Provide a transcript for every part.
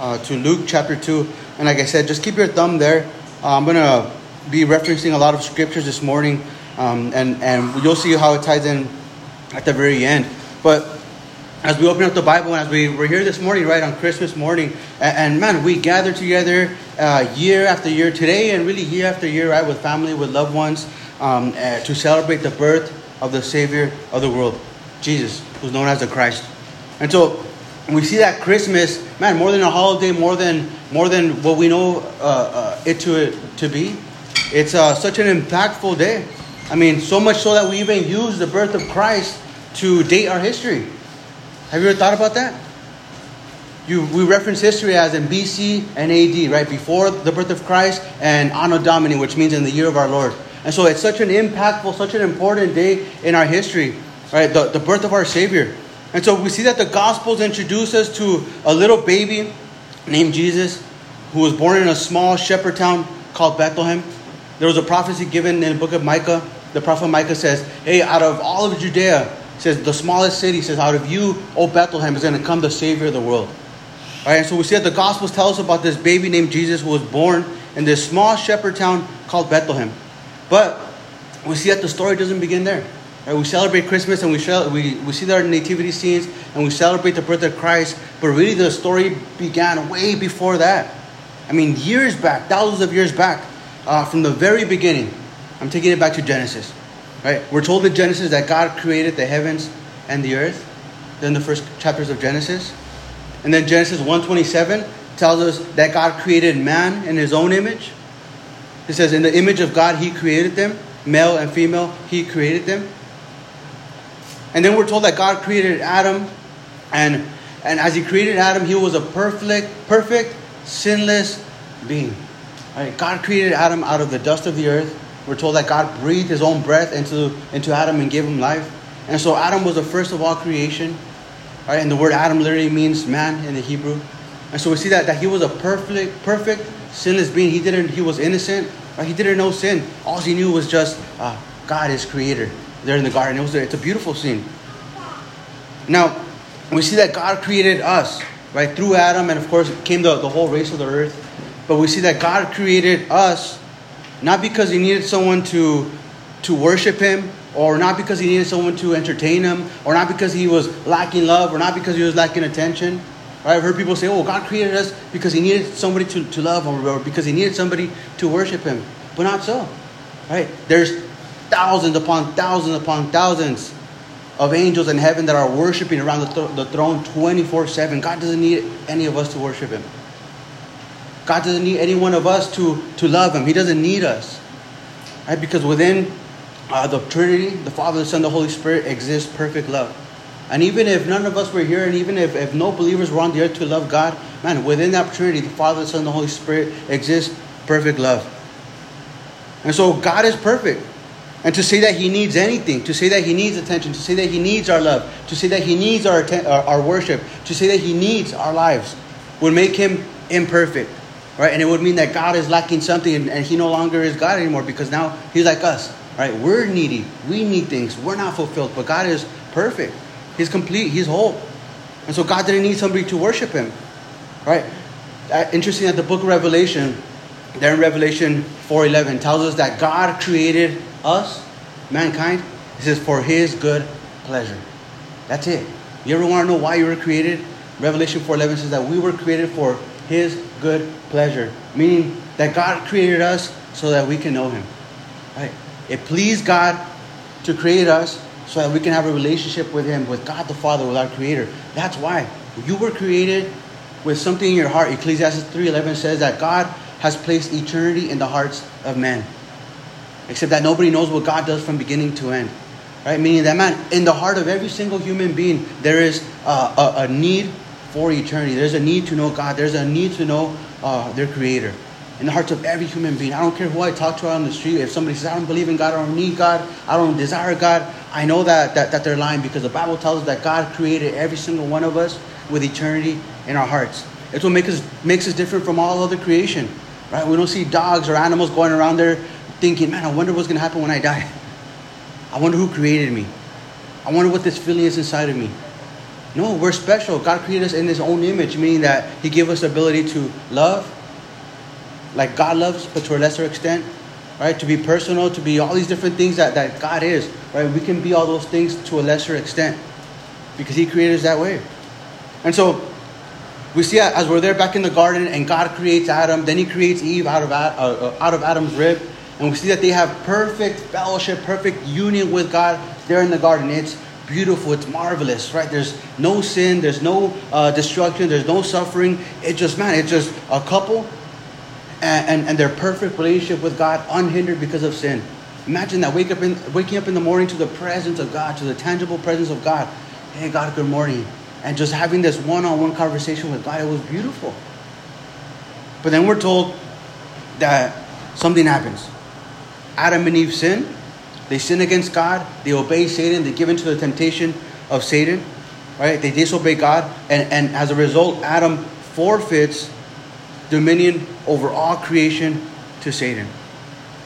uh, to Luke chapter 2. And like I said, just keep your thumb there. Uh, I'm going to be referencing a lot of scriptures this morning, um, and, and you'll see how it ties in at the very end. But as we open up the Bible and as we were here this morning, right, on Christmas morning, and, and man, we gather together uh, year after year, today and really year after year, right, with family, with loved ones, um, uh, to celebrate the birth of the Savior of the world, Jesus, who's known as the Christ. And so we see that Christmas, man, more than a holiday, more than more than what we know uh, uh, it to to be. It's uh, such an impactful day. I mean, so much so that we even use the birth of Christ to date our history. Have you ever thought about that? You, we reference history as in BC and AD, right? Before the birth of Christ and Anno Domini, which means in the year of our Lord. And so it's such an impactful, such an important day in our history, right? The, the birth of our Savior. And so we see that the Gospels introduce us to a little baby named Jesus who was born in a small shepherd town called Bethlehem. There was a prophecy given in the book of Micah. The prophet Micah says, Hey, out of all of Judea, says the smallest city says, Out of you, O Bethlehem, is going to come the Savior of the world. All right, and so we see that the Gospels tell us about this baby named Jesus who was born in this small shepherd town called Bethlehem. But we see that the story doesn't begin there. Right? We celebrate Christmas and we, we, we see our nativity scenes and we celebrate the birth of Christ, but really the story began way before that. I mean, years back, thousands of years back, uh, from the very beginning. I'm taking it back to Genesis. Right? We're told in Genesis that God created the heavens and the earth. Then the first chapters of Genesis. And then Genesis 127 tells us that God created man in his own image. It says, In the image of God, he created them, male and female, he created them. And then we're told that God created Adam, and, and as he created Adam, he was a perfect, perfect, sinless being. Right? God created Adam out of the dust of the earth. We're told that God breathed his own breath into, into Adam and gave him life. And so Adam was the first of all creation. Right? And the word Adam literally means man in the Hebrew. And so we see that, that he was a perfect, perfect, sinless being. He didn't, he was innocent. Right? He didn't know sin. All he knew was just uh, God is creator there in the garden. It was it's a beautiful scene. Now, we see that God created us, right, through Adam, and of course came the, the whole race of the earth. But we see that God created us not because He needed someone to, to worship Him, or not because He needed someone to entertain Him, or not because He was lacking love, or not because He was lacking attention. Right? I've heard people say, oh, God created us because He needed somebody to, to love, or, or because He needed somebody to worship Him. But not so. Right? There's thousands upon thousands upon thousands of angels in heaven that are worshiping around the, th- the throne 24 7. God doesn't need any of us to worship Him. God doesn't need any one of us to, to love Him. He doesn't need us. Right? Because within uh, the Trinity, the Father, the Son, the Holy Spirit exists perfect love. And even if none of us were here, and even if, if no believers were on the earth to love God, man, within that Trinity, the Father, the Son, the Holy Spirit exists perfect love. And so God is perfect. And to say that he needs anything, to say that he needs attention, to say that he needs our love, to say that he needs our, our, our worship, to say that he needs our lives would make him imperfect. Right? And it would mean that God is lacking something and, and he no longer is God anymore because now he's like us. Right? We're needy. We need things. We're not fulfilled. But God is perfect. He's complete. He's whole. And so God didn't need somebody to worship him. Right? Uh, interesting that the book of Revelation, there in Revelation 4.11, tells us that God created us, mankind, it says for his good pleasure. That's it. You ever want to know why you were created? Revelation 4:11 says that we were created for his good pleasure, meaning that God created us so that we can know him. Right? It pleased God to create us so that we can have a relationship with him, with God the Father, with our creator. That's why you were created with something in your heart. Ecclesiastes 3:11 says that God has placed eternity in the hearts of men. Except that nobody knows what God does from beginning to end. Right? Meaning that, man, in the heart of every single human being, there is a, a, need for eternity. There's a need to know God. There's a need to know uh, their Creator. In the hearts of every human being. I don't care who I talk to on the street. If somebody says, I don't believe in God, I don't need God, I don't desire God, I know that, that, that they're lying because the Bible tells us that God created every single one of us with eternity in our hearts. It's what makes us, makes us different from all other creation. Right? We don't see dogs or animals going around there thinking, man, I wonder what's going to happen when I die. I wonder who created me. I wonder what this feeling is inside of me. No, we're special. God created us in His own image, meaning that He gave us the ability to love, like God loves, but to a lesser extent, right? To be personal, to be all these different things that, that God is, right? We can be all those things to a lesser extent because He created us that way. And so we see as we're there back in the garden and God creates Adam, then He creates Eve out of, out of Adam's rib. And we see that they have perfect fellowship, perfect union with God there in the garden. It's beautiful, it's marvelous, right? There's no sin, there's no uh, destruction, there's no suffering. It's just, man, it's just a couple and, and, and, their perfect relationship with God unhindered because of sin. Imagine that wake up in, waking up in the morning to the presence of God, to the tangible presence of God. Hey, God, good morning. And just having this one on one conversation with God, it was beautiful. But then we're told that something happens. Adam and Eve sin. They sin against God. They obey Satan. They give into the temptation of Satan. Right? They disobey God. And, and as a result, Adam forfeits dominion over all creation to Satan.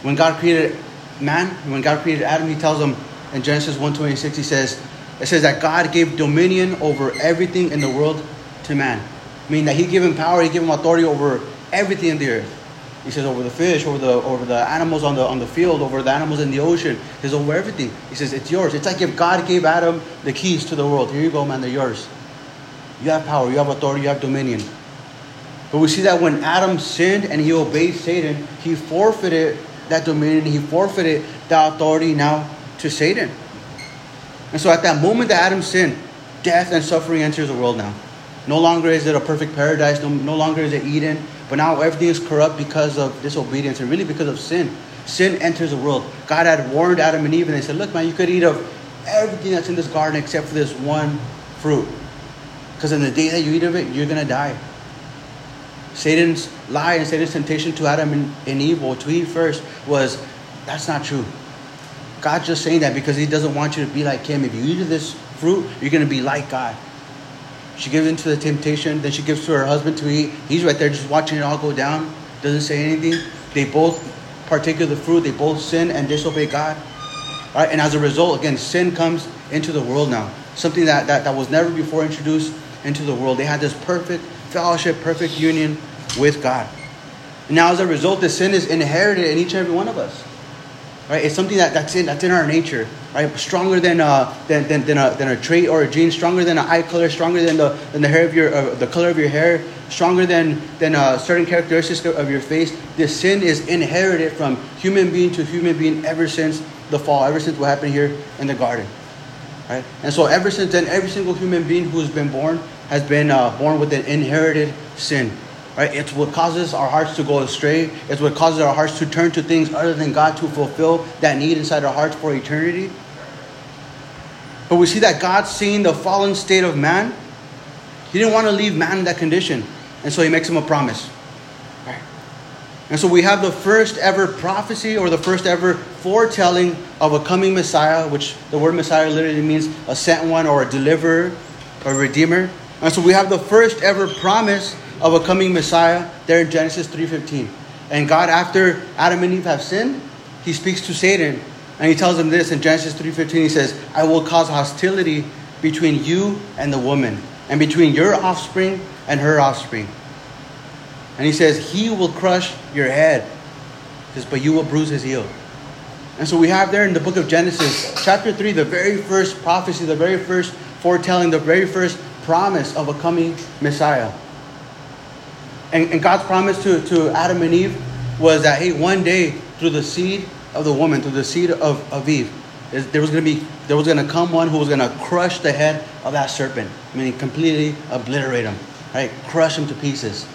When God created man, when God created Adam, he tells him in Genesis 1:26, he says, it says that God gave dominion over everything in the world to man. Meaning that he gave him power, he gave him authority over everything in the earth. He says over the fish, over the over the animals on the on the field, over the animals in the ocean. He says over everything. He says it's yours. It's like if God gave Adam the keys to the world. Here you go, man. They're yours. You have power. You have authority. You have dominion. But we see that when Adam sinned and he obeyed Satan, he forfeited that dominion. He forfeited that authority now to Satan. And so at that moment that Adam sinned, death and suffering enters the world now. No longer is it a perfect paradise. No, no longer is it Eden. But now everything is corrupt because of disobedience and really because of sin. Sin enters the world. God had warned Adam and Eve and they said, Look, man, you could eat of everything that's in this garden except for this one fruit. Because in the day that you eat of it, you're going to die. Satan's lie and Satan's temptation to Adam and, and Eve, or to Eve first, was that's not true. God's just saying that because He doesn't want you to be like Him. If you eat of this fruit, you're going to be like God. She gives into the temptation, then she gives to her husband to eat. He's right there just watching it all go down, doesn't say anything. They both partake of the fruit, they both sin and disobey God. Right? And as a result, again, sin comes into the world now. Something that, that, that was never before introduced into the world. They had this perfect fellowship, perfect union with God. And now as a result, the sin is inherited in each and every one of us right? It's something that, that's in that's in our nature, right? Stronger than uh than, than, than, a, than a trait or a gene, stronger than an eye color, stronger than the than the hair of your uh, the color of your hair, stronger than than uh, certain characteristics of your face. This sin is inherited from human being to human being ever since the fall, ever since what happened here in the garden, right? And so ever since then, every single human being who has been born has been uh, born with an inherited sin. Right? It's what causes our hearts to go astray. It's what causes our hearts to turn to things other than God to fulfill that need inside our hearts for eternity. But we see that God, seeing the fallen state of man, He didn't want to leave man in that condition. And so He makes him a promise. Right? And so we have the first ever prophecy or the first ever foretelling of a coming Messiah, which the word Messiah literally means a sent one or a deliverer or a redeemer. And so we have the first ever promise of a coming Messiah there in Genesis 3:15. And God after Adam and Eve have sinned, he speaks to Satan and he tells him this in Genesis 3:15 he says, "I will cause hostility between you and the woman and between your offspring and her offspring." And he says, "He will crush your head, but you will bruise his heel." And so we have there in the book of Genesis, chapter 3, the very first prophecy, the very first foretelling, the very first promise of a coming Messiah. And, and God's promise to, to Adam and Eve was that, hey, one day through the seed of the woman, through the seed of, of Eve, there was going to be there was going to come one who was going to crush the head of that serpent, meaning completely obliterate him, right? Crush him to pieces.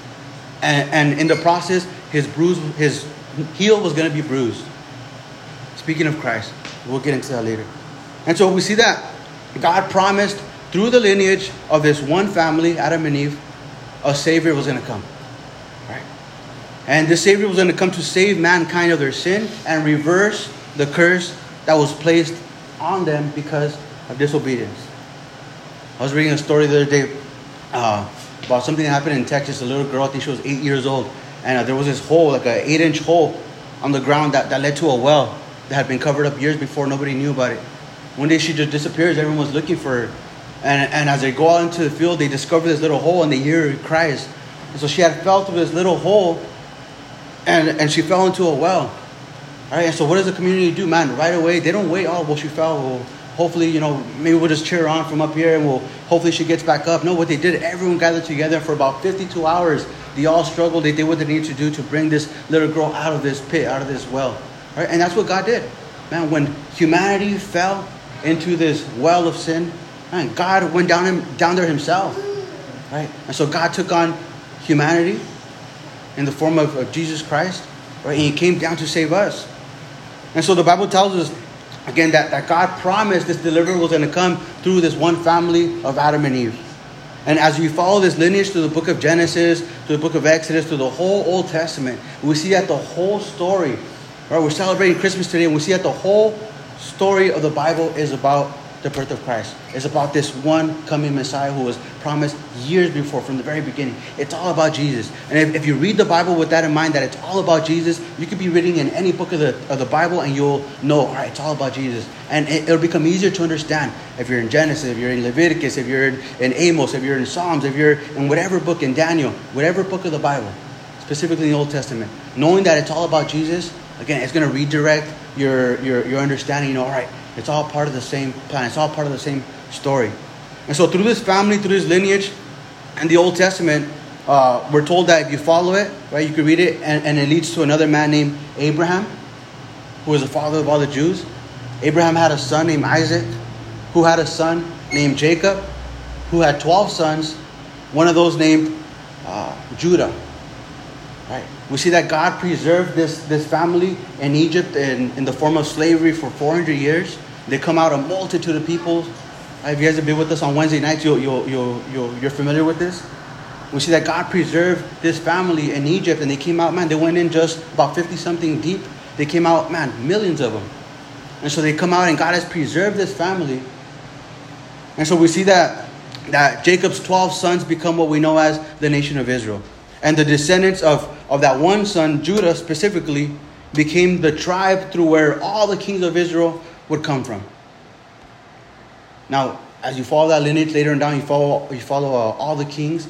And, and in the process, his bruise, his heel was going to be bruised. Speaking of Christ, we'll get into that later. And so we see that God promised through the lineage of this one family, Adam and Eve, a Savior was going to come. And the Savior was going to come to save mankind of their sin and reverse the curse that was placed on them because of disobedience. I was reading a story the other day uh, about something that happened in Texas. A little girl, I think she was eight years old, and uh, there was this hole, like an eight-inch hole, on the ground that, that led to a well that had been covered up years before. Nobody knew about it. One day she just disappears. Everyone was looking for her, And, and as they go out into the field, they discover this little hole and they hear her cries. And so she had fell through this little hole and, and she fell into a well. All right, and so what does the community do, man? Right away, they don't wait. Oh, well, she fell. Well, hopefully, you know, maybe we'll just cheer on from up here and we'll hopefully she gets back up. No, what they did, everyone gathered together for about 52 hours. They all struggled. They did what they needed to do to bring this little girl out of this pit, out of this well. Right? And that's what God did. Man, when humanity fell into this well of sin, man, God went down, him, down there himself. Right? And so God took on humanity in the form of, of Jesus Christ. Right? And he came down to save us. And so the Bible tells us again that, that God promised this deliverer was going to come through this one family of Adam and Eve. And as we follow this lineage through the book of Genesis, through the book of Exodus, through the whole Old Testament, we see that the whole story, right? We're celebrating Christmas today, and we see that the whole story of the Bible is about the birth of Christ. It's about this one coming Messiah who was promised years before from the very beginning. It's all about Jesus. And if, if you read the Bible with that in mind, that it's all about Jesus, you could be reading in any book of the, of the Bible and you'll know, all right, it's all about Jesus. And it, will become easier to understand if you're in Genesis, if you're in Leviticus, if you're in, in Amos, if you're in Psalms, if you're in whatever book, in Daniel, whatever book of the Bible, specifically in the Old Testament. Knowing that it's all about Jesus, again, it's going to redirect your, your, your understanding. You know, all right, it's all part of the same plan. It's all part of the same story. And so through this family, through this lineage, and the Old Testament, uh, we're told that if you follow it, right, you can read it, and, and it leads to another man named Abraham, who was the father of all the Jews. Abraham had a son named Isaac, who had a son named Jacob, who had 12 sons, one of those named uh, Judah. Right? We see that God preserved this, this family in Egypt in, in the form of slavery for 400 years. They come out a multitude of people. If you guys have been with us on Wednesday nights, you'll, you'll, you'll, you'll, you're familiar with this. We see that God preserved this family in Egypt, and they came out, man, they went in just about 50 something deep. They came out, man, millions of them. And so they come out, and God has preserved this family. And so we see that, that Jacob's 12 sons become what we know as the nation of Israel. And the descendants of, of that one son, Judah specifically, became the tribe through where all the kings of Israel would come from. Now, as you follow that lineage later on down, you follow you follow uh, all the kings.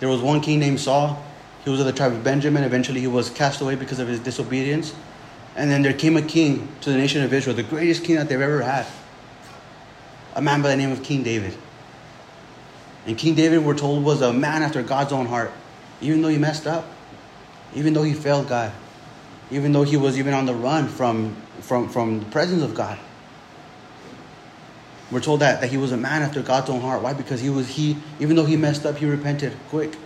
There was one king named Saul. He was of the tribe of Benjamin. Eventually, he was cast away because of his disobedience. And then there came a king to the nation of Israel, the greatest king that they've ever had. A man by the name of King David. And King David, we're told, was a man after God's own heart. Even though he messed up, even though he failed God, even though he was even on the run from, from, from the presence of God. We're told that, that he was a man after God's own heart. Why? Because he was he, even though he messed up, he repented quick.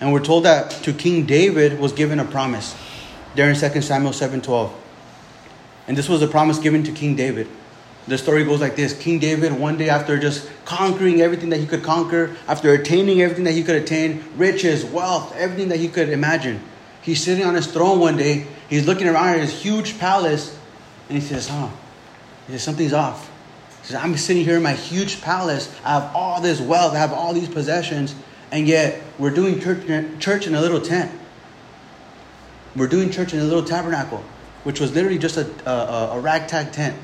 And we're told that to King David was given a promise there in 2 Samuel 7:12. And this was a promise given to King David. The story goes like this. King David, one day after just conquering everything that he could conquer, after attaining everything that he could attain riches, wealth, everything that he could imagine he's sitting on his throne one day, he's looking around at his huge palace, and he says, Huh, he says, Something's off. He says, I'm sitting here in my huge palace, I have all this wealth, I have all these possessions, and yet we're doing church, in a little tent. We're doing church in a little tabernacle, which was literally just a, a, a ragtag tent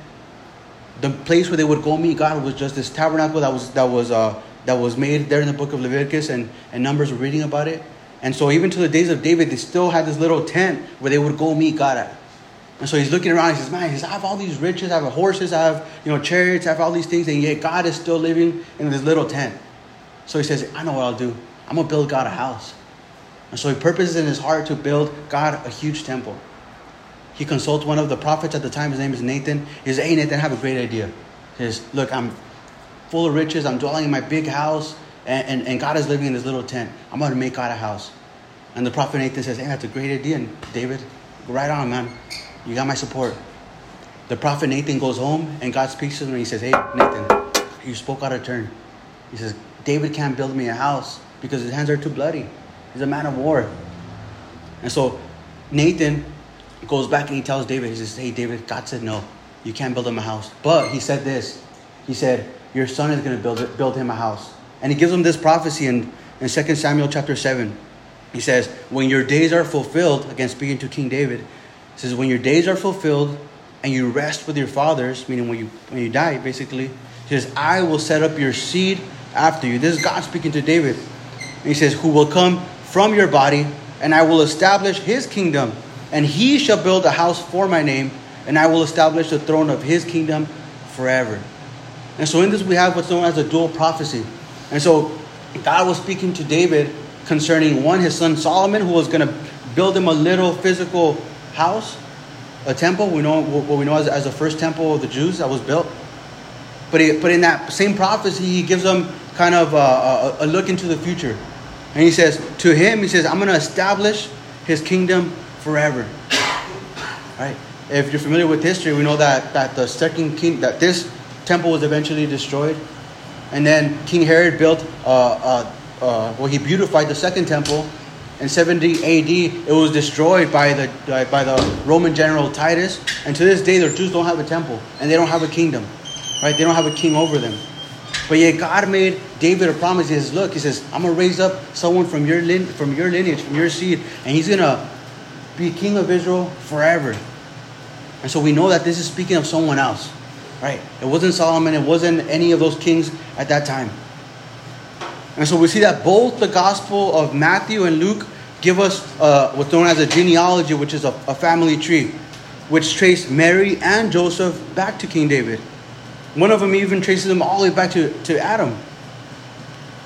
the place where they would go meet God was just this tabernacle that was that was uh, that was made there in the book of Leviticus and, and Numbers were reading about it. And so even to the days of David, they still had this little tent where they would go meet God at. And so he's looking around. He says, "Man, he says, I have all these riches. I have horses. I have you know chariots. I have all these things, and yet God is still living in this little tent." So he says, "I know what I'll do. I'm gonna build God a house." And so he purposes in his heart to build God a huge temple. He consults one of the prophets at the time. His name is Nathan. He says, Hey, Nathan, I have a great idea. He says, Look, I'm full of riches. I'm dwelling in my big house, and, and, and God is living in this little tent. I'm going to make God a house. And the prophet Nathan says, Hey, that's a great idea. And David, right on, man. You got my support. The prophet Nathan goes home, and God speaks to him, and he says, Hey, Nathan, you spoke out of turn. He says, David can't build me a house because his hands are too bloody. He's a man of war. And so Nathan goes back and he tells David, he says, Hey, David, God said no. You can't build him a house. But he said this. He said, Your son is going to build, build him a house. And he gives him this prophecy in, in 2 Samuel chapter 7. He says, When your days are fulfilled, again speaking to King David, he says, When your days are fulfilled and you rest with your fathers, meaning when you, when you die, basically, He says, I will set up your seed after you. This is God speaking to David. And he says, Who will come from your body, and I will establish his kingdom, and he shall build a house for my name, and I will establish the throne of his kingdom forever. And so in this we have what's known as a dual prophecy. And so God was speaking to David concerning one, his son Solomon, who was going to build him a little physical house, a temple. We know what we know as, as the first temple of the Jews that was built. But, he, but in that same prophecy, he gives them kind of a, a, a look into the future. And he says, to him, he says, I'm going to establish his kingdom forever. Right? If you're familiar with history, we know that, that the second king, that this temple was eventually destroyed. And then King Herod built, uh, uh, uh, well, he beautified the second temple. In 70 AD, it was destroyed by the, by the Roman general Titus. And to this day, the Jews don't have a temple and they don't have a kingdom. Right? They don't have a king over them. But yet God made David a promise. He says, Look, he says, I'm gonna raise up someone from your lin- from your lineage, from your seed, and he's gonna be king of Israel forever. And so we know that this is speaking of someone else. Right? It wasn't Solomon, it wasn't any of those kings at that time. And so we see that both the gospel of Matthew and Luke give us uh, what's known as a genealogy, which is a, a family tree, which trace Mary and Joseph back to King David. One of them even traces them all the way back to, to Adam.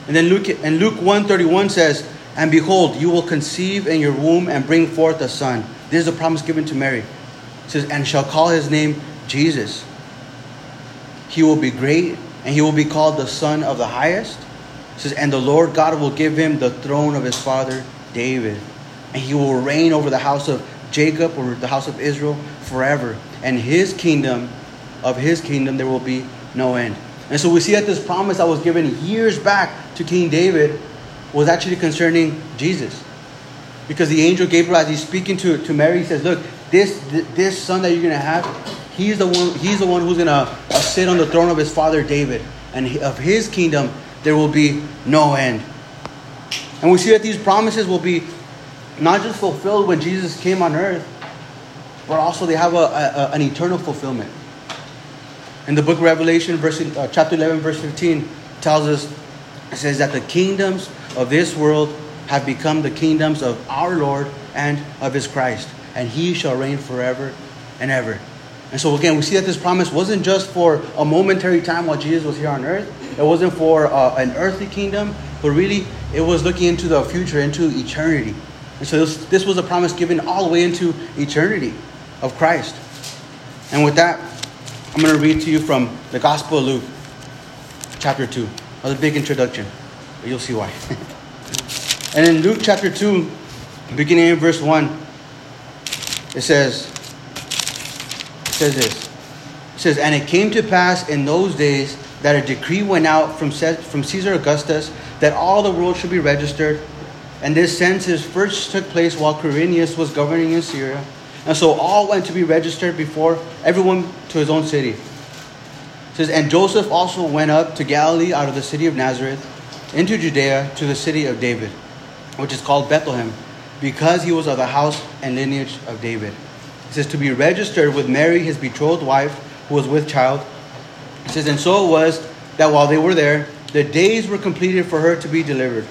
And then Luke and Luke 131 says, And behold, you will conceive in your womb and bring forth a son. This is a promise given to Mary. It says, and shall call his name Jesus. He will be great, and he will be called the Son of the Highest. It says, and the Lord God will give him the throne of his father David, and he will reign over the house of Jacob or the house of Israel forever. And his kingdom of his kingdom there will be no end. And so we see that this promise that was given years back to King David was actually concerning Jesus. Because the angel Gabriel, as he's speaking to, to Mary, he says, Look, this, this son that you're going to have, he's the one, he's the one who's going to uh, sit on the throne of his father David. And of his kingdom, there will be no end. And we see that these promises will be not just fulfilled when Jesus came on earth, but also they have a, a, an eternal fulfillment. In the book of Revelation, verse, uh, chapter 11, verse 15, tells us, it says that the kingdoms of this world have become the kingdoms of our Lord and of his Christ, and he shall reign forever and ever. And so again, we see that this promise wasn't just for a momentary time while Jesus was here on earth. It wasn't for uh, an earthly kingdom, but really it was looking into the future, into eternity. And so this, this was a promise given all the way into eternity of Christ. And with that, I'm going to read to you from the Gospel of Luke, chapter 2. That was a big introduction, you'll see why. and in Luke chapter 2, beginning in verse 1, it says, it says this. It says, And it came to pass in those days that a decree went out from, from Caesar Augustus that all the world should be registered. And this census first took place while Quirinius was governing in Syria. And so all went to be registered before everyone to his own city. It says, And Joseph also went up to Galilee out of the city of Nazareth into Judea to the city of David, which is called Bethlehem, because he was of the house and lineage of David. It says, To be registered with Mary, his betrothed wife, who was with child. It says, And so it was that while they were there, the days were completed for her to be delivered.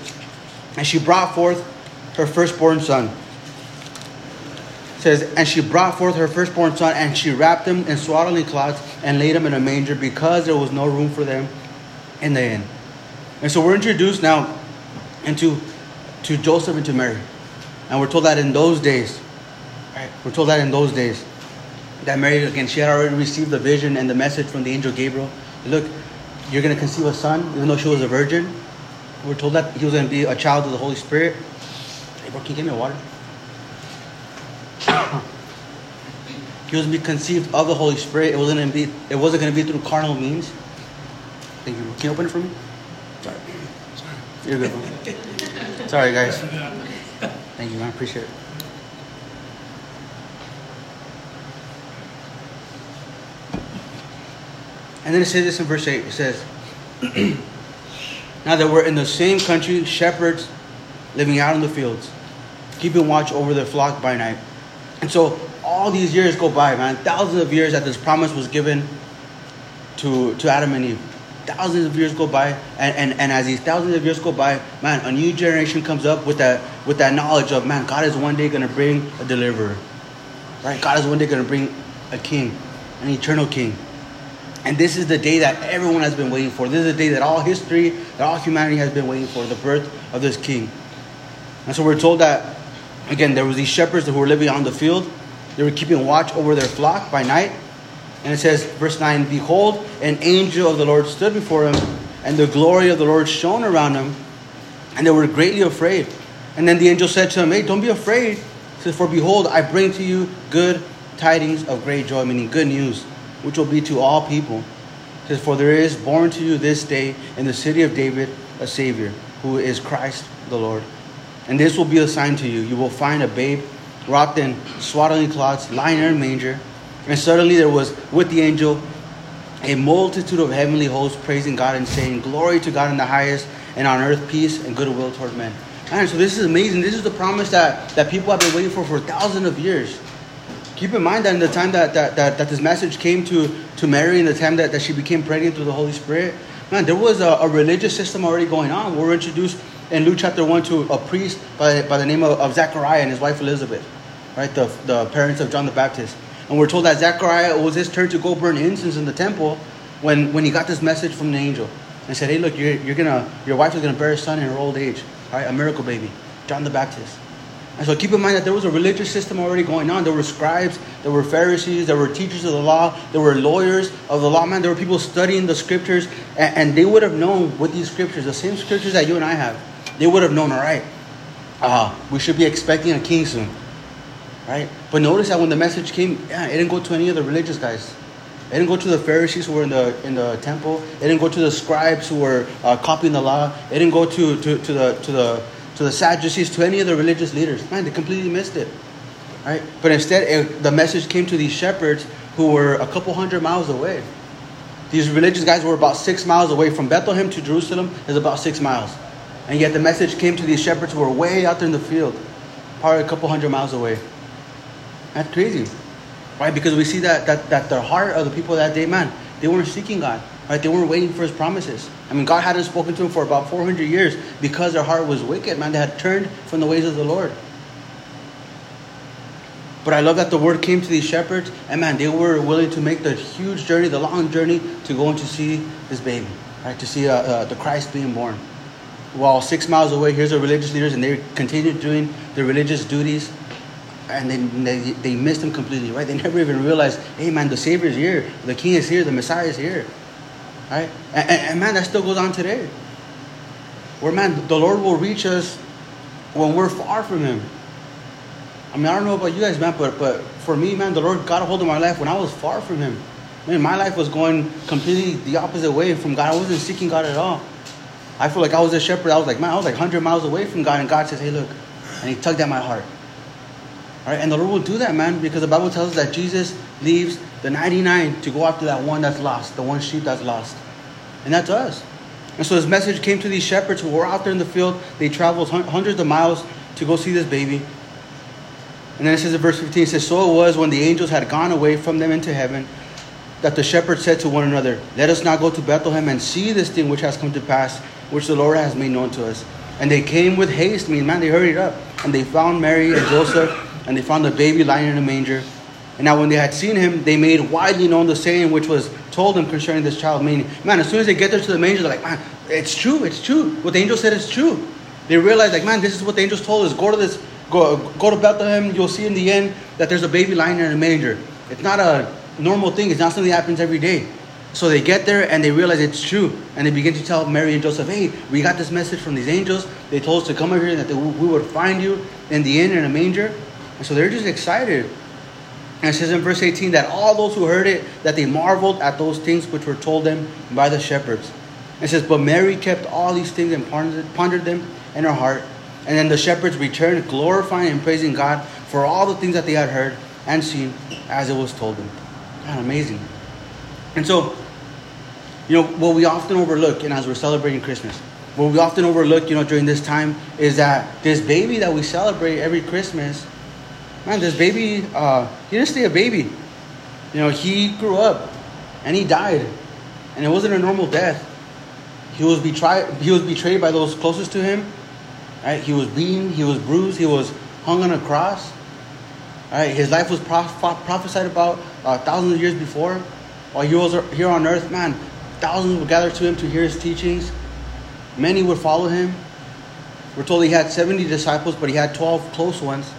And she brought forth her firstborn son says, And she brought forth her firstborn son, and she wrapped him in swaddling cloths and laid him in a manger because there was no room for them in the inn. And so we're introduced now into to Joseph and to Mary. And we're told that in those days, right? We're told that in those days, that Mary, again, she had already received the vision and the message from the angel Gabriel. Look, you're going to conceive a son, even though she was a virgin. We're told that he was going to be a child of the Holy Spirit. Hey, bro, can you give me a water? he was going to be conceived of the Holy Spirit. It wasn't going to be. It wasn't going to be through carnal means. Thank you. Can you open it for me? You're good. Bro. Sorry, guys. Thank you, man. Appreciate it. And then it says this in verse 8. It says, Now that we're in the same country, shepherds living out in the fields, keeping watch over their flock by night. And so all these years go by, man. Thousands of years that this promise was given to, to Adam and Eve. Thousands of years go by, and, and, and as these thousands of years go by, man, a new generation comes up with that with that knowledge of man, God is one day gonna bring a deliverer. Right? God is one day gonna bring a king, an eternal king. And this is the day that everyone has been waiting for. This is the day that all history, that all humanity has been waiting for, the birth of this king. And so we're told that again, there was these shepherds who were living on the field. They were keeping watch over their flock by night. And it says, verse 9, Behold, an angel of the Lord stood before him, and the glory of the Lord shone around him, and they were greatly afraid. And then the angel said to him, Hey, don't be afraid. He For behold, I bring to you good tidings of great joy, meaning good news, which will be to all people. Says, For there is born to you this day in the city of David a Savior, who is Christ the Lord. And this will be a sign to you. You will find a babe wrapped in swaddling cloths, lying in a manger. And suddenly there was with the angel a multitude of heavenly hosts praising God and saying, Glory to God in the highest, and on earth peace and goodwill toward men. Man, so this is amazing. This is the promise that, that people have been waiting for for thousands of years. Keep in mind that in the time that, that, that, that this message came to, to Mary, in the time that, that she became pregnant through the Holy Spirit, man, there was a, a religious system already going on. We were introduced in Luke chapter 1 to a priest by, by the name of, of Zechariah and his wife Elizabeth, right? The, the parents of John the Baptist. And we're told that Zechariah, was his turn to go burn incense in the temple when, when he got this message from the angel. And said, hey, look, you're, you're gonna, your wife is going to bear a son in her old age, right? A miracle baby, John the Baptist. And so keep in mind that there was a religious system already going on. There were scribes, there were Pharisees, there were teachers of the law, there were lawyers of the law. Man, there were people studying the scriptures, and, and they would have known with these scriptures, the same scriptures that you and I have, they would have known, all right, uh, we should be expecting a king soon. Right? But notice that when the message came, yeah, it didn't go to any of the religious guys. It didn't go to the Pharisees who were in the in the temple. It didn't go to the scribes who were uh, copying the law. It didn't go to, to, to the to the to the Sadducees, to any of the religious leaders. Man, they completely missed it. Right? But instead, it, the message came to these shepherds who were a couple hundred miles away. These religious guys were about six miles away from Bethlehem to Jerusalem. Is about six miles, and yet the message came to these shepherds who were way out there in the field, probably a couple hundred miles away. That's crazy. Right? Because we see that, that, that the heart of the people that day, man, they weren't seeking God. Right? They weren't waiting for his promises. I mean, God hadn't spoken to them for about 400 years because their heart was wicked, man. They had turned from the ways of the Lord. But I love that the word came to these shepherds, and man, they were willing to make the huge journey, the long journey, to go and to see this baby, right? To see uh, uh, the Christ being born. While six miles away, here's the religious leaders, and they continued doing their religious duties, and then they, they missed him completely, right? They never even realized, hey man, the Savior's here, the King is here, the Messiah is here, right? And, and, and man, that still goes on today. Where man, the Lord will reach us when we're far from Him. I mean, I don't know about you guys, man, but but for me, man, the Lord got a hold of my life when I was far from Him. Man, my life was going completely the opposite way from God. I wasn't seeking God at all. I feel like I was a shepherd. I was like, man, I was like 100 miles away from God, and God says, hey, look, and He tugged at my heart. Right, and the Lord will do that, man, because the Bible tells us that Jesus leaves the 99 to go after that one that's lost, the one sheep that's lost. And that's us. And so his message came to these shepherds who were out there in the field. They traveled hundreds of miles to go see this baby. And then it says in verse 15, it says, So it was when the angels had gone away from them into heaven that the shepherds said to one another, Let us now go to Bethlehem and see this thing which has come to pass, which the Lord has made known to us. And they came with haste. I mean, man, they hurried up. And they found Mary and Joseph, and they found the baby lying in a manger. And now when they had seen him, they made widely known the saying which was told them concerning this child. Meaning, man, as soon as they get there to the manger, they're like, man, it's true, it's true. What the angel said is true. They realize, like, man, this is what the angels told us. Go to this, go, go to Bethlehem. You'll see in the end that there's a baby lying in a manger. It's not a normal thing. It's not something that happens every day. So they get there and they realize it's true. And they begin to tell Mary and Joseph, hey, we got this message from these angels. They told us to come over here and that they, we would find you in the inn in a manger. And so they're just excited. And it says in verse 18 that all those who heard it, that they marveled at those things which were told them by the shepherds. It says, But Mary kept all these things and pondered, them in her heart. And then the shepherds returned, glorifying and praising God for all the things that they had heard and seen as it was told them. God, amazing. And so, you know, what we often overlook, and as we're celebrating Christmas, what we often overlook, you know, during this time is that this baby that we celebrate every Christmas man, this baby, uh, he didn't stay a baby. You know, he grew up and he died. And it wasn't a normal death. He was betrayed. He was betrayed by those closest to him. Right? He was beaten. He was bruised. He was hung on a cross. Right? His life was prophesied about uh, thousands of years before. While he was here on earth, man, thousands would gather to him to hear his teachings. Many would follow him. We're told he had 70 disciples, but he had 12 close ones.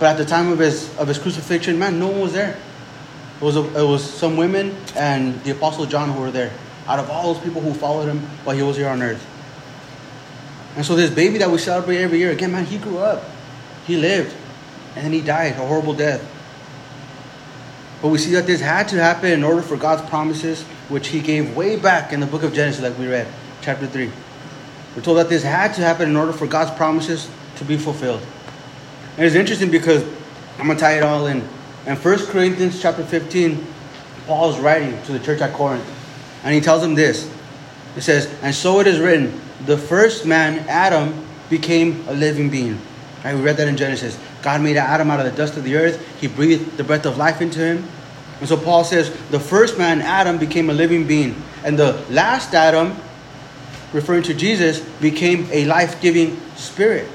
But at the time of his of his crucifixion, man, no one was there. It was a, it was some women and the apostle John who were there. Out of all those people who followed him while he was here on earth. And so this baby that we celebrate every year, again, man, he grew up. He lived. And then he died a horrible death. But we see that this had to happen in order for God's promises, which he gave way back in the book of Genesis, like we read, chapter 3. We're told that this had to happen in order for God's promises to be fulfilled. And it's interesting because I'm to tie it all in. In 1 Corinthians chapter 15, Paul is writing to the church at Corinth. And he tells them this. It says, And so it is written, the first man, Adam, became a living being. Right, we read that in Genesis. God made Adam out of the dust of the earth. He breathed the breath of life into him. And so Paul says, the first man, Adam, became a living being. And the last Adam, referring to Jesus, became a life giving spirit.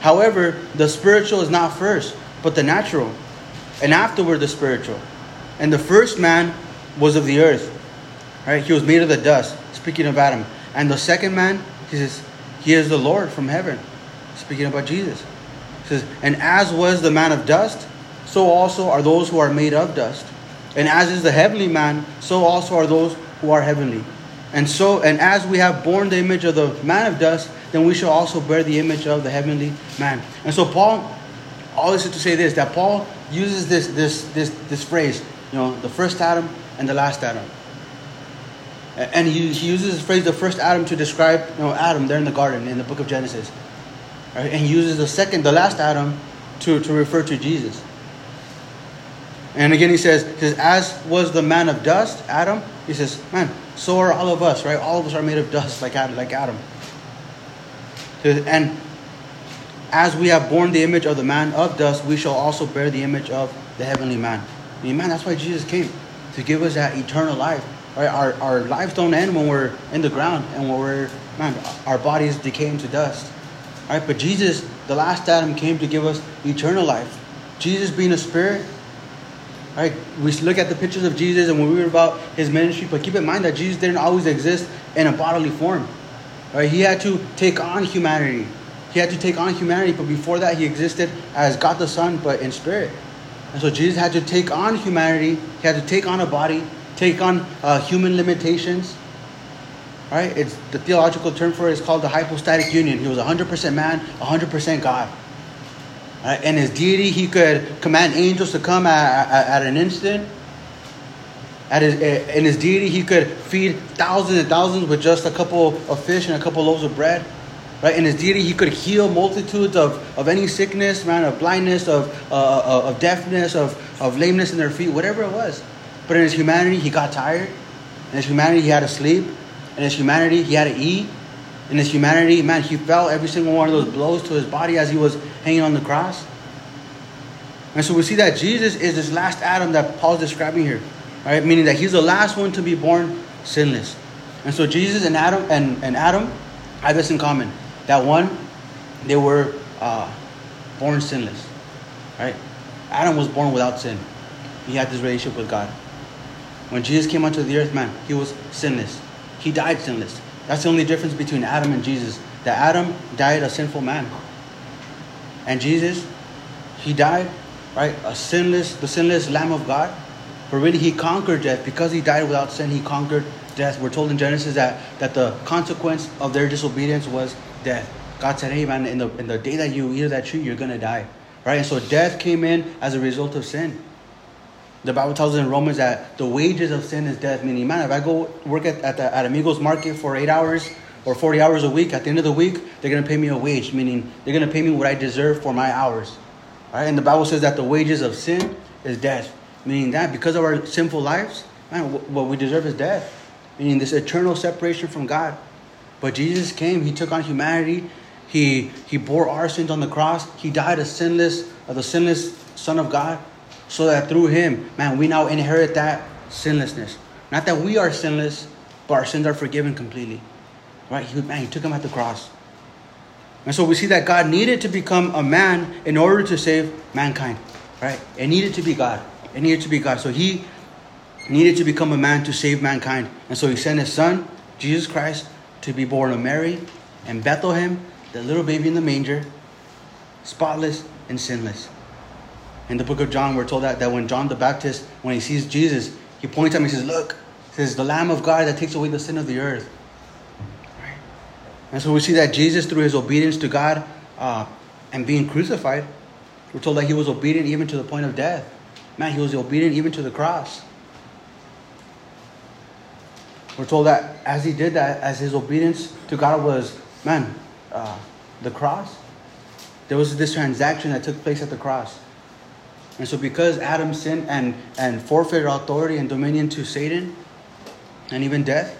However, the spiritual is not first, but the natural. And afterward, the spiritual. And the first man was of the earth. Right? He was made of the dust, speaking of Adam. And the second man, he says, He is the Lord from heaven, speaking about Jesus. He says, And as was the man of dust, so also are those who are made of dust. And as is the heavenly man, so also are those who are heavenly. And so, and as we have borne the image of the man of dust, then we shall also bear the image of the heavenly man. And so Paul, all this is to say this, that Paul uses this this this this phrase, you know, the first Adam and the last Adam. And he, he uses the phrase the first Adam to describe you know Adam there in the garden in the book of Genesis. Right? And he uses the second, the last Adam, to, to refer to Jesus. And again, he says, says, as was the man of dust, Adam, he says, man, so are all of us, right? All of us are made of dust like Adam. Like Adam. And as we have borne the image of the man of dust, we shall also bear the image of the heavenly man. Man, that's why Jesus came to give us that eternal life. Right? Our, our lives don't end when we're in the ground and when we're, man, our bodies decay into dust. Right? But Jesus, the last Adam, came to give us eternal life. Jesus being a spirit, Right? We look at the pictures of Jesus and we read about his ministry, but keep in mind that Jesus didn't always exist in a bodily form. Right? He had to take on humanity. He had to take on humanity, but before that, he existed as God the Son, but in spirit. And so Jesus had to take on humanity. He had to take on a body, take on uh, human limitations. Right? It's the theological term for it is called the hypostatic union. He was 100% man, 100% God. Right? And his deity, he could command angels to come at, at, at an instant. At his, in his deity, he could feed thousands and thousands with just a couple of fish and a couple of loaves of bread. Right? In his deity, he could heal multitudes of, of any sickness, man, of blindness, of, uh, uh, of deafness, of, of lameness in their feet, whatever it was. But in his humanity, he got tired. In his humanity, he had to sleep. In his humanity, he had to eat in his humanity, man, he felt every single one of those blows to his body as he was hanging on the cross. And so we see that Jesus is this last Adam that Paul's describing here, right? Meaning that he's the last one to be born sinless. And so Jesus and Adam and, and Adam had this in common. That one, they were uh, born sinless. Right? Adam was born without sin. He had this relationship with God. When Jesus came onto the earth, man, he was sinless. He died sinless. That's the only difference between Adam and Jesus. That Adam died a sinful man. And Jesus, he died, right? A sinless, the sinless Lamb of God. But really he conquered death. Because he died without sin, he conquered death. We're told in Genesis that, that the consequence of their disobedience was death. God said, hey man, in the, in the day that you eat of that tree, you're going to die. Right? And so death came in as a result of sin. The Bible tells us in Romans that the wages of sin is death. Meaning, man, if I go work at, at, the, at Amigos Market for eight hours or 40 hours a week, at the end of the week, they're going to pay me a wage. Meaning, they're going to pay me what I deserve for my hours. Right? And the Bible says that the wages of sin is death. Meaning that because of our sinful lives, man, what we deserve is death. Meaning this eternal separation from God. But Jesus came, He took on humanity. He, he bore our sins on the cross. He died a sinless, uh, the sinless Son of God so that through him, man, we now inherit that sinlessness. Not that we are sinless, but our sins are forgiven completely. Right? He, man, he took him at the cross. And so we see that God needed to become a man in order to save mankind. Right? It needed to be God. It needed to be God. So he needed to become a man to save mankind. And so he sent his son, Jesus Christ, to be born of Mary and Bethlehem, the little baby in the manger, spotless and sinless. In the book of John, we're told that, that when John the Baptist, when he sees Jesus, he points at him and says, Look, says, the Lamb of God that takes away the sin of the earth. Right? And so we see that Jesus, through his obedience to God uh, and being crucified, we're told that he was obedient even to the point of death. Man, he was obedient even to the cross. We're told that as he did that, as his obedience to God was, man, uh, the cross, there was this transaction that took place at the cross. And so, because Adam sinned and, and forfeited authority and dominion to Satan and even death,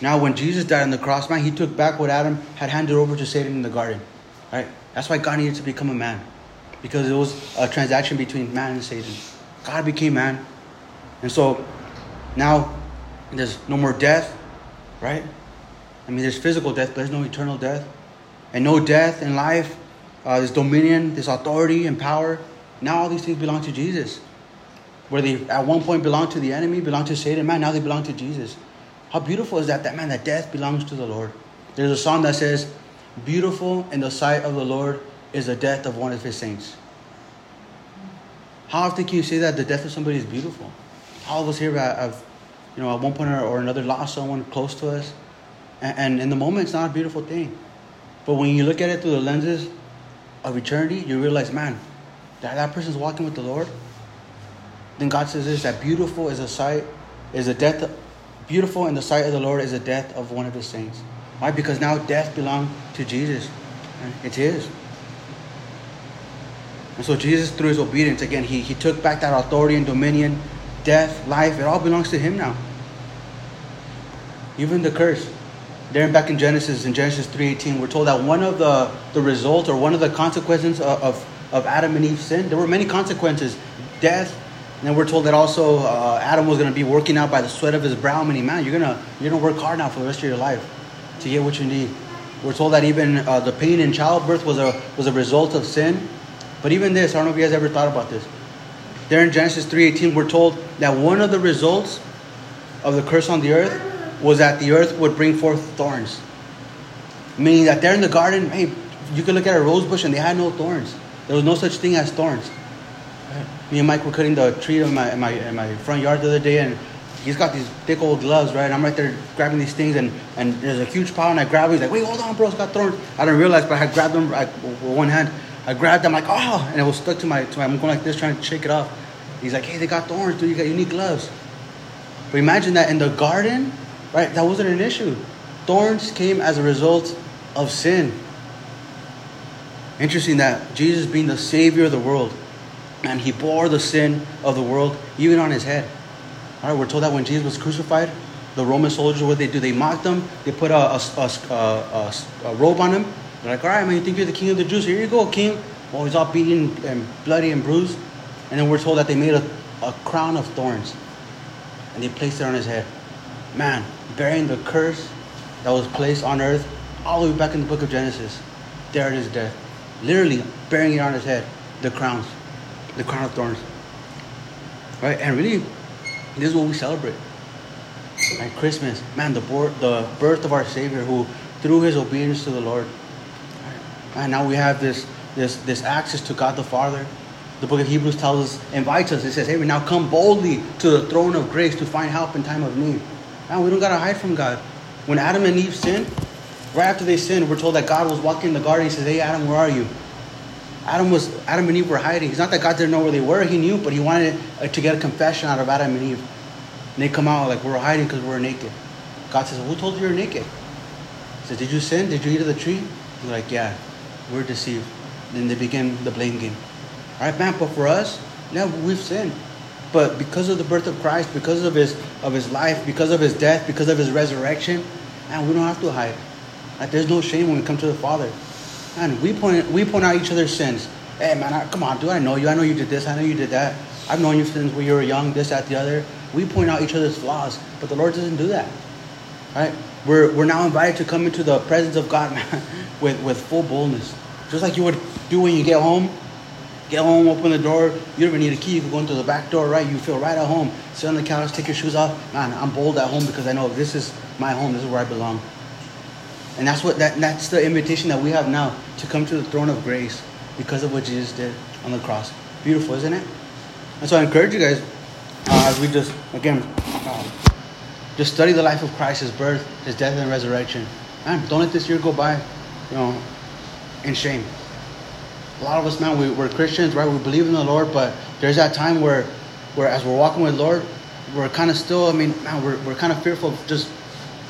now when Jesus died on the cross, man, he took back what Adam had handed over to Satan in the garden. Right? That's why God needed to become a man. Because it was a transaction between man and Satan. God became man. And so now there's no more death, right? I mean, there's physical death, but there's no eternal death. And no death in life. Uh, there's dominion, there's authority and power. Now all these things belong to Jesus. Where they at one point belonged to the enemy, belonged to Satan, man, now they belong to Jesus. How beautiful is that? That man, that death belongs to the Lord. There's a song that says, Beautiful in the sight of the Lord is the death of one of his saints. How often can you say that the death of somebody is beautiful? All of us here have, you know, at one point or another lost someone close to us. And, in the moment, it's not a beautiful thing. But when you look at it through the lenses of eternity, you realize, man, that, that person's walking with the Lord. Then God says this that beautiful is a sight, is a death, beautiful in the sight of the Lord is the death of one of his saints. Why? Because now death belongs to Jesus. It's his. And so Jesus, through his obedience, again, he, he took back that authority and dominion, death, life, it all belongs to him now. Even the curse. There back in Genesis, in Genesis 3.18, we're told that one of the, the results or one of the consequences of, of, of Adam and Eve's sin, there were many consequences. Death, and then we're told that also uh, Adam was going to be working out by the sweat of his brow. Many man, you're gonna you're gonna work hard now for the rest of your life to get what you need. We're told that even uh, the pain in childbirth was a was a result of sin. But even this, I don't know if you guys ever thought about this. There in Genesis 3:18, we're told that one of the results of the curse on the earth was that the earth would bring forth thorns. Meaning that there in the garden, hey, you could look at a rose bush and they had no thorns. There was no such thing as thorns. Me and Mike were cutting the tree in my, in my, in my front yard the other day, and he's got these thick old gloves, right? And I'm right there grabbing these things, and, and there's a huge pile, and I grab it. He's like, wait, hold on, bro, it's got thorns. I didn't realize, but I grabbed them with one hand. I grabbed them like, oh, and it was stuck to my, to my, I'm going like this, trying to shake it off. He's like, hey, they got thorns, dude, you, got, need gloves. But imagine that in the garden, right? That wasn't an issue. Thorns came as a result of sin. Interesting that Jesus, being the Savior of the world, and he bore the sin of the world even on his head. All right, we're told that when Jesus was crucified, the Roman soldiers, what they do? They mocked him. They put a, a, a, a, robe on him. They're like, all right, man, you think you're the king of the Jews? Here you go, king. Well, he's all beaten and bloody and bruised. And then we're told that they made a, a crown of thorns. And they placed it on his head. Man, bearing the curse that was placed on earth all the way back in the book of Genesis. There it is, death literally bearing it on his head, the crowns, the crown of thorns. Right? And really, this is what we celebrate. Like Christmas, man, the, the birth of our Savior who, through his obedience to the Lord, and now we have this, this, this access to God the Father. The book of Hebrews tells us, invites us, it says, hey, now come boldly to the throne of grace to find help in time of need. Now we don't got to hide from God. When Adam and Eve sinned, Right after they sinned, we're told that God was walking in the garden. He says, Hey, Adam, where are you? Adam was Adam and Eve were hiding. It's not that God didn't know where they were; He knew, but He wanted uh, to get a confession out of Adam and Eve. And they come out like we're hiding because we're naked. God says, "Who told you you're naked?" He says, "Did you sin? Did you eat of the tree?" Like, "Yeah, we're deceived." Then they begin the blame game. Right, man. But for us, yeah, we've sinned. But because of the birth of Christ, because of His of His life, because of His death, because of His resurrection, man, we don't have to hide. Like there's no shame when we come to the Father. And we point we point out each other's sins. Hey man, I, come on, dude, I know you. I know you did this. I know you did that. I've known you since when you were young, this, that, the other. We point out each other's flaws, but the Lord doesn't do that. Right? We're, we're now invited to come into the presence of God, man, with, with full boldness. Just like you would do when you get home. Get home, open the door. You don't even need a key. You can go into the back door, right? You feel right at home. Sit on the couch, take your shoes off. Man, I'm bold at home because I know this is my home. This is where I belong. And that's what that that's the invitation that we have now to come to the throne of grace because of what Jesus did on the cross. Beautiful, isn't it? And so I encourage you guys uh, as we just again um, just study the life of Christ, His birth, His death, and resurrection. Man, don't let this year go by, you know, in shame a lot of us, man, we, we're Christians, right? We believe in the Lord, but there's that time where, where as we're walking with Lord, we're kind of still, I mean, man, we're, we're kind of fearful of just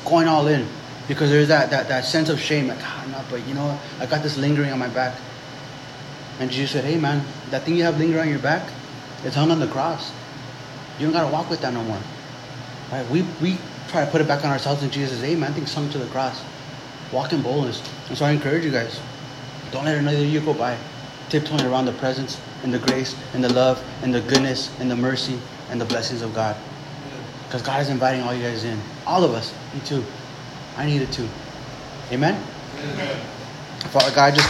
going all in because there's that, that, that sense of shame, like, ah, no, but you know what? I got this lingering on my back. And Jesus said, hey, man, that thing you have lingering on your back, it's hung on the cross. You don't got to walk with that no more. Right? We, we try to put it back on ourselves, and Jesus says, hey, man, things hung to the cross. Walk in boldness. And so I encourage you guys, don't let another year go by tiptoeing around the presence and the grace and the love and the goodness and the mercy and the blessings of God. Because God is inviting all you guys in. All of us. Me too. I need it too. Amen? Amen. Father God, just